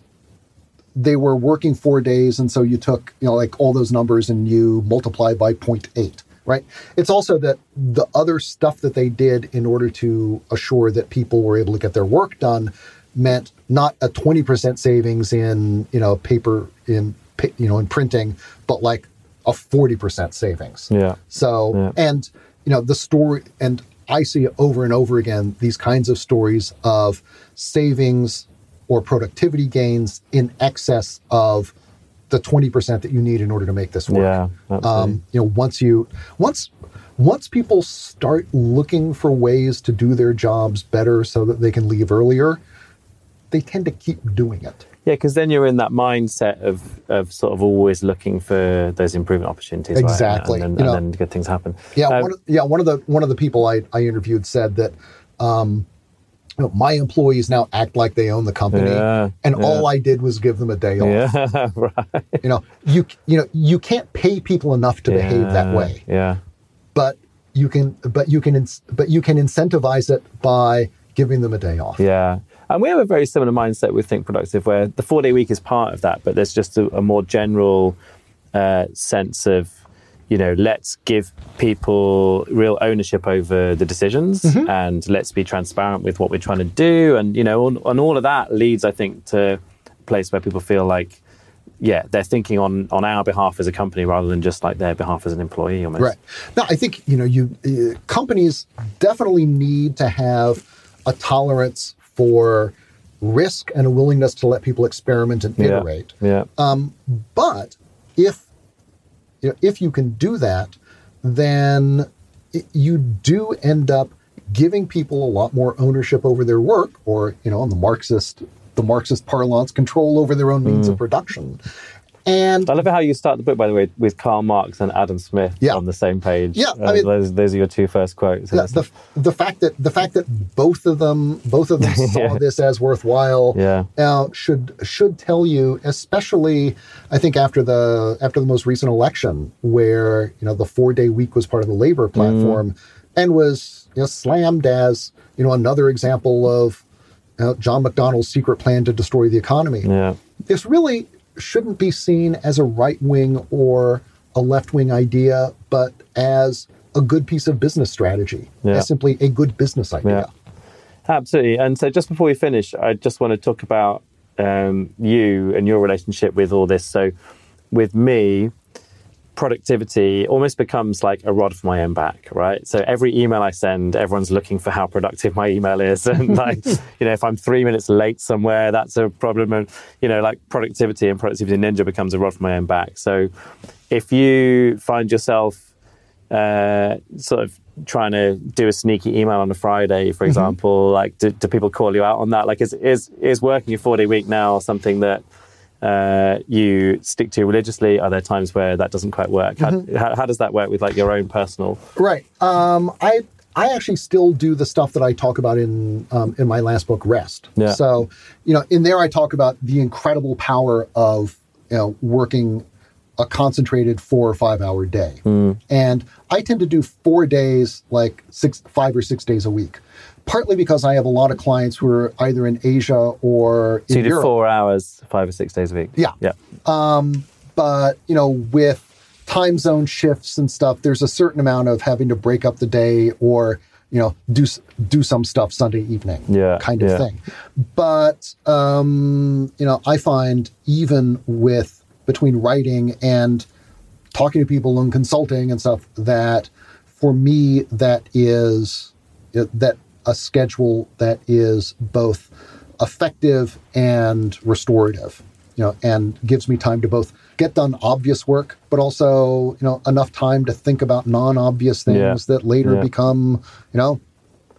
they were working four days and so you took, you know, like all those numbers and you multiply by 0.8 right? It's also that the other stuff that they did in order to assure that people were able to get their work done meant not a 20% savings in, you know, paper in you know, in printing, but like a 40% savings. Yeah. So, yeah. and you know, the story and I see over and over again these kinds of stories of savings or productivity gains in excess of the 20% that you need in order to make this work. Yeah, um, you know, once you once once people start looking for ways to do their jobs better so that they can leave earlier, they tend to keep doing it. Yeah, because then you're in that mindset of, of sort of always looking for those improvement opportunities. Exactly, right? and, then, and, then, good things happen. Yeah, um, one of, yeah. One of the one of the people I, I interviewed said that um, you know, my employees now act like they own the company, yeah, and yeah. all I did was give them a day off. Yeah, right. You know, you you know you can't pay people enough to yeah, behave that way. Yeah, but you can, but you can, but you can incentivize it by giving them a day off. Yeah. And we have a very similar mindset with Think Productive, where the four day week is part of that, but there's just a, a more general uh, sense of, you know, let's give people real ownership over the decisions mm-hmm. and let's be transparent with what we're trying to do. And, you know, and, and all of that leads, I think, to a place where people feel like, yeah, they're thinking on on our behalf as a company rather than just like their behalf as an employee almost. Right. Now, I think you know, you uh, companies definitely need to have a tolerance for risk and a willingness to let people experiment and iterate. Yeah. yeah. Um, but if you know, if you can do that, then it, you do end up giving people a lot more ownership over their work, or you know, in the Marxist the Marxist parlance, control over their own means mm. of production. And I love how you start the book, by the way, with Karl Marx and Adam Smith yeah. on the same page. Yeah, uh, I mean, those, those, are your two first quotes. Yeah, the, the fact that the fact that both of them both of them saw yeah. this as worthwhile, yeah, uh, should should tell you, especially I think after the after the most recent election, where you know the four day week was part of the labor mm. platform, mm. and was you know slammed as you know another example of you know, John McDonnell's secret plan to destroy the economy. Yeah. This really shouldn't be seen as a right wing or a left wing idea, but as a good piece of business strategy, yeah. as simply a good business idea. Yeah. Absolutely. And so, just before we finish, I just want to talk about um, you and your relationship with all this. So, with me, productivity almost becomes like a rod for my own back, right? So every email I send, everyone's looking for how productive my email is. And like, you know, if I'm three minutes late somewhere, that's a problem. And, you know, like productivity and productivity ninja becomes a rod for my own back. So if you find yourself uh, sort of trying to do a sneaky email on a Friday, for mm-hmm. example, mm-hmm. like do, do, people call you out on that? Like is, is, is working a four day week now something that uh, you stick to religiously? Are there times where that doesn't quite work? How, mm-hmm. how, how, does that work with like your own personal? Right. Um, I I actually still do the stuff that I talk about in um, in my last book, Rest. Yeah. So, you know, in there I talk about the incredible power of you know working a concentrated four or five hour day, mm. and I tend to do four days, like six, five or six days a week partly because I have a lot of clients who are either in Asia or so in you do Europe. four hours, five or six days a week. Yeah, yeah. Um, but you know, with time zone shifts and stuff, there's a certain amount of having to break up the day or you know do do some stuff Sunday evening, yeah, kind of yeah. thing. But um, you know, I find even with between writing and talking to people and consulting and stuff that for me that is that a schedule that is both effective and restorative you know and gives me time to both get done obvious work but also you know enough time to think about non-obvious things yeah. that later yeah. become you know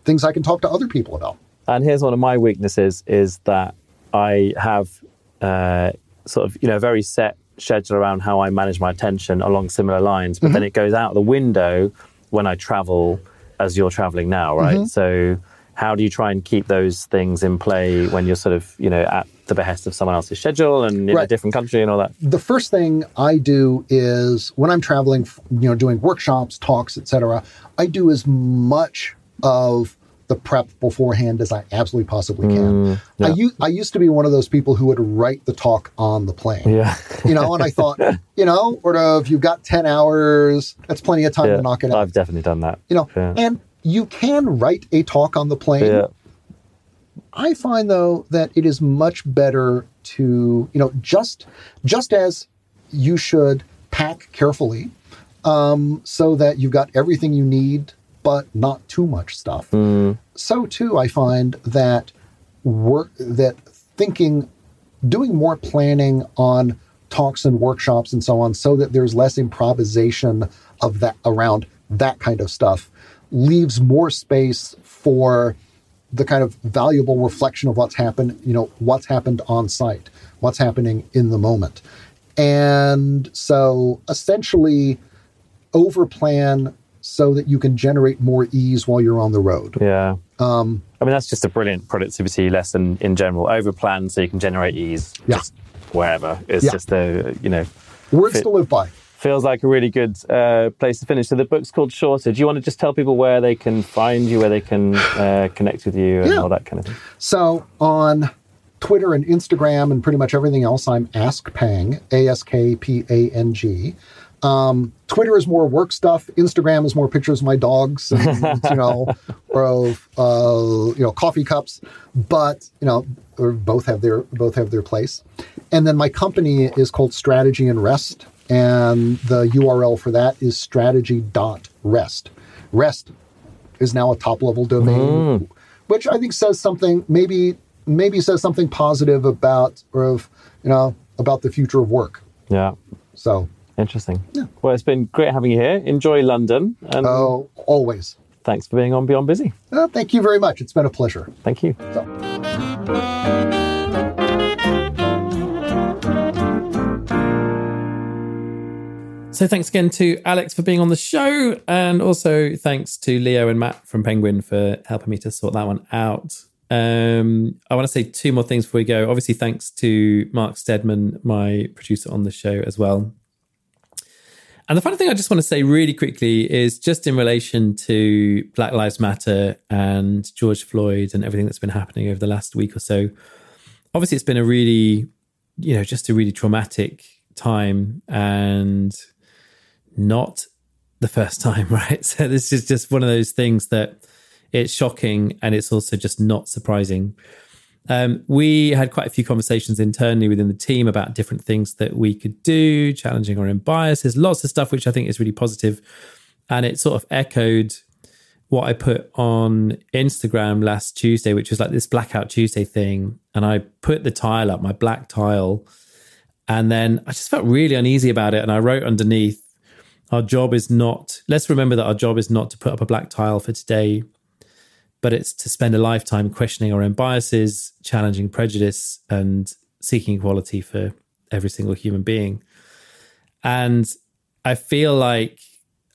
things i can talk to other people about and here's one of my weaknesses is that i have uh, sort of you know very set schedule around how i manage my attention along similar lines but mm-hmm. then it goes out the window when i travel as you're traveling now, right? Mm-hmm. So how do you try and keep those things in play when you're sort of, you know, at the behest of someone else's schedule and in right. a different country and all that? The first thing I do is when I'm traveling, you know, doing workshops, talks, etc., I do as much of the prep beforehand as I absolutely possibly can. Mm, yeah. I, u- I used to be one of those people who would write the talk on the plane. Yeah. you know, and I thought, you know, sort of, you've got 10 hours, that's plenty of time yeah, to knock it out. I've definitely done that. You know, yeah. and you can write a talk on the plane. Yeah. I find though that it is much better to, you know, just just as you should pack carefully um, so that you've got everything you need but not too much stuff. Mm. So too, I find that work that thinking, doing more planning on talks and workshops and so on, so that there's less improvisation of that around that kind of stuff, leaves more space for the kind of valuable reflection of what's happened, you know, what's happened on site, what's happening in the moment. And so essentially overplan so that you can generate more ease while you're on the road. Yeah. Um, I mean, that's just a brilliant productivity lesson in general. Overplan so you can generate ease. Yeah. wherever. It's yeah. just a, you know. Words fit, to live by. Feels like a really good uh, place to finish. So the book's called Shorter. Do you want to just tell people where they can find you, where they can uh, connect with you, and yeah. all that kind of thing? So on Twitter and Instagram and pretty much everything else, I'm Ask Pang, A S K P A N G. Um, Twitter is more work stuff. Instagram is more pictures of my dogs, and, you know, or of uh, you know coffee cups. But you know, both have their both have their place. And then my company is called Strategy and Rest, and the URL for that is strategy.rest. Rest is now a top level domain, mm. which I think says something maybe maybe says something positive about or of you know about the future of work. Yeah. So Interesting. Yeah. Well, it's been great having you here. Enjoy London. And oh, always. Thanks for being on Beyond Busy. Uh, thank you very much. It's been a pleasure. Thank you. So. So thanks again to Alex for being on the show, and also thanks to Leo and Matt from Penguin for helping me to sort that one out. Um, I want to say two more things before we go. Obviously, thanks to Mark Stedman, my producer on the show as well. And the final thing I just want to say really quickly is just in relation to Black Lives Matter and George Floyd and everything that's been happening over the last week or so. Obviously, it's been a really, you know, just a really traumatic time and not the first time, right? So, this is just one of those things that it's shocking and it's also just not surprising. Um, we had quite a few conversations internally within the team about different things that we could do, challenging our own biases, lots of stuff which I think is really positive. And it sort of echoed what I put on Instagram last Tuesday, which was like this blackout Tuesday thing. And I put the tile up, my black tile. And then I just felt really uneasy about it. And I wrote underneath, our job is not, let's remember that our job is not to put up a black tile for today, but it's to spend a lifetime questioning our own biases, challenging prejudice, and seeking equality for every single human being. And I feel like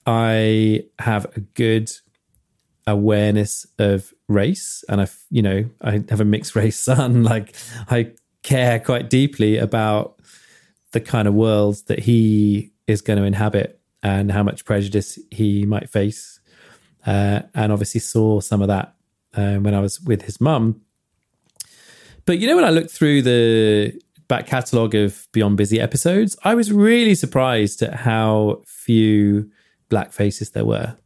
I have a good awareness of race and i you know i have a mixed race son like i care quite deeply about the kind of world that he is going to inhabit and how much prejudice he might face uh, and obviously saw some of that um, when i was with his mum but you know when i looked through the back catalogue of beyond busy episodes i was really surprised at how few black faces there were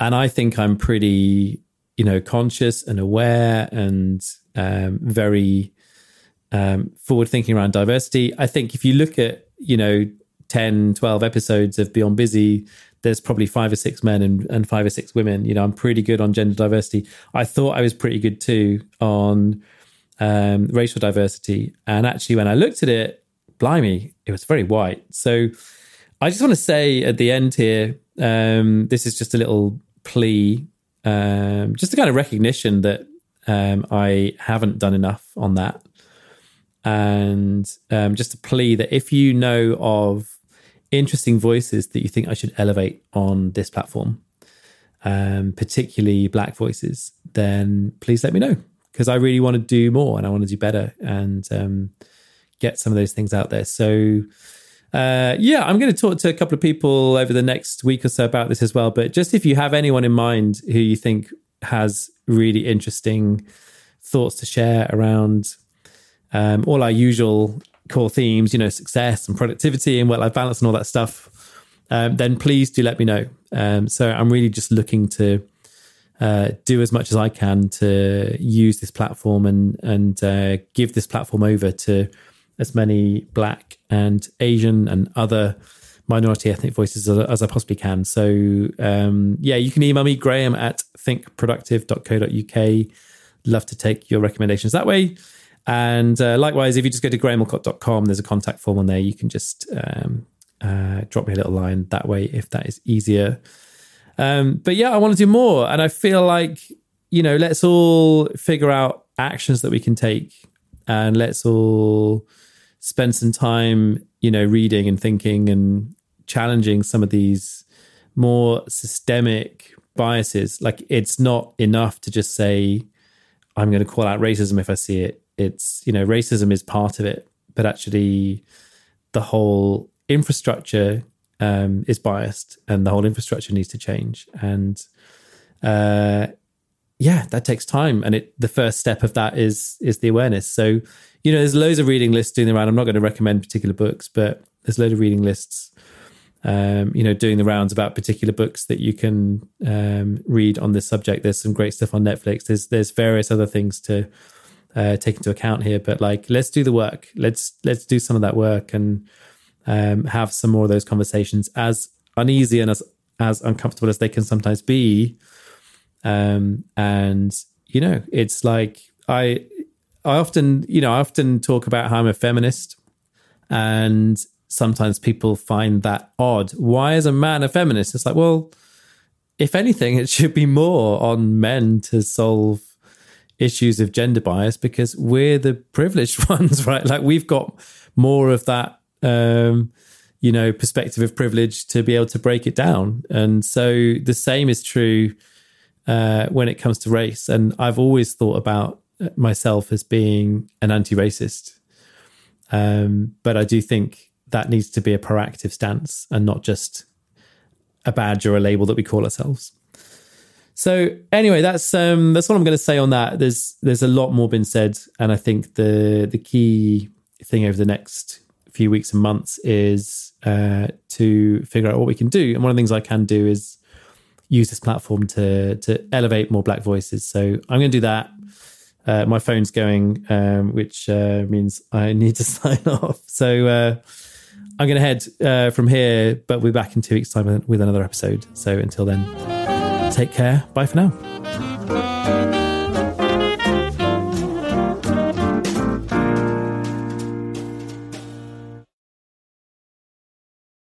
and I think I'm pretty, you know, conscious and aware and um, very um, forward thinking around diversity. I think if you look at, you know, 10, 12 episodes of Beyond Busy, there's probably five or six men and, and five or six women. You know, I'm pretty good on gender diversity. I thought I was pretty good too on um, racial diversity. And actually, when I looked at it, blimey, it was very white. So I just want to say at the end here, um, this is just a little plea, um, just a kind of recognition that um, I haven't done enough on that. And um, just a plea that if you know of interesting voices that you think I should elevate on this platform, um, particularly black voices, then please let me know because I really want to do more and I want to do better and um, get some of those things out there. So, uh, yeah, I'm going to talk to a couple of people over the next week or so about this as well. But just if you have anyone in mind who you think has really interesting thoughts to share around um, all our usual core themes, you know, success and productivity and work life balance and all that stuff, um, then please do let me know. Um, so I'm really just looking to uh, do as much as I can to use this platform and and uh, give this platform over to as many black and Asian and other minority ethnic voices as, as I possibly can. So, um, yeah, you can email me, graham at thinkproductive.co.uk. Love to take your recommendations that way. And uh, likewise, if you just go to grahamallcott.com, there's a contact form on there. You can just um, uh, drop me a little line that way if that is easier. Um, but yeah, I want to do more. And I feel like, you know, let's all figure out actions that we can take and let's all spend some time, you know, reading and thinking and challenging some of these more systemic biases. Like it's not enough to just say, I'm going to call out racism if I see it. It's, you know, racism is part of it, but actually the whole infrastructure um, is biased and the whole infrastructure needs to change. And uh, yeah, that takes time. And it the first step of that is is the awareness. So you know, there's loads of reading lists doing the round. I'm not going to recommend particular books, but there's loads of reading lists, um, you know, doing the rounds about particular books that you can um, read on this subject. There's some great stuff on Netflix. There's there's various other things to uh, take into account here, but like, let's do the work. Let's let's do some of that work and um, have some more of those conversations. As uneasy and as as uncomfortable as they can sometimes be, um, and you know, it's like I I often, you know, I often talk about how I'm a feminist, and sometimes people find that odd. Why is a man a feminist? It's like, well, if anything, it should be more on men to solve issues of gender bias because we're the privileged ones, right? Like we've got more of that, um, you know, perspective of privilege to be able to break it down. And so the same is true uh, when it comes to race. And I've always thought about myself as being an anti-racist, um, but I do think that needs to be a proactive stance and not just a badge or a label that we call ourselves. So anyway, that's um, that's what I'm going to say on that. There's there's a lot more been said, and I think the the key thing over the next few weeks and months is uh, to figure out what we can do. And one of the things I can do is use this platform to to elevate more Black voices. So I'm going to do that. uh, my phone's going, um, which uh, means I need to sign off. So uh, I'm going to head uh, from here, but we'll be back in two weeks' time with another episode. So until then, take care. Bye for now.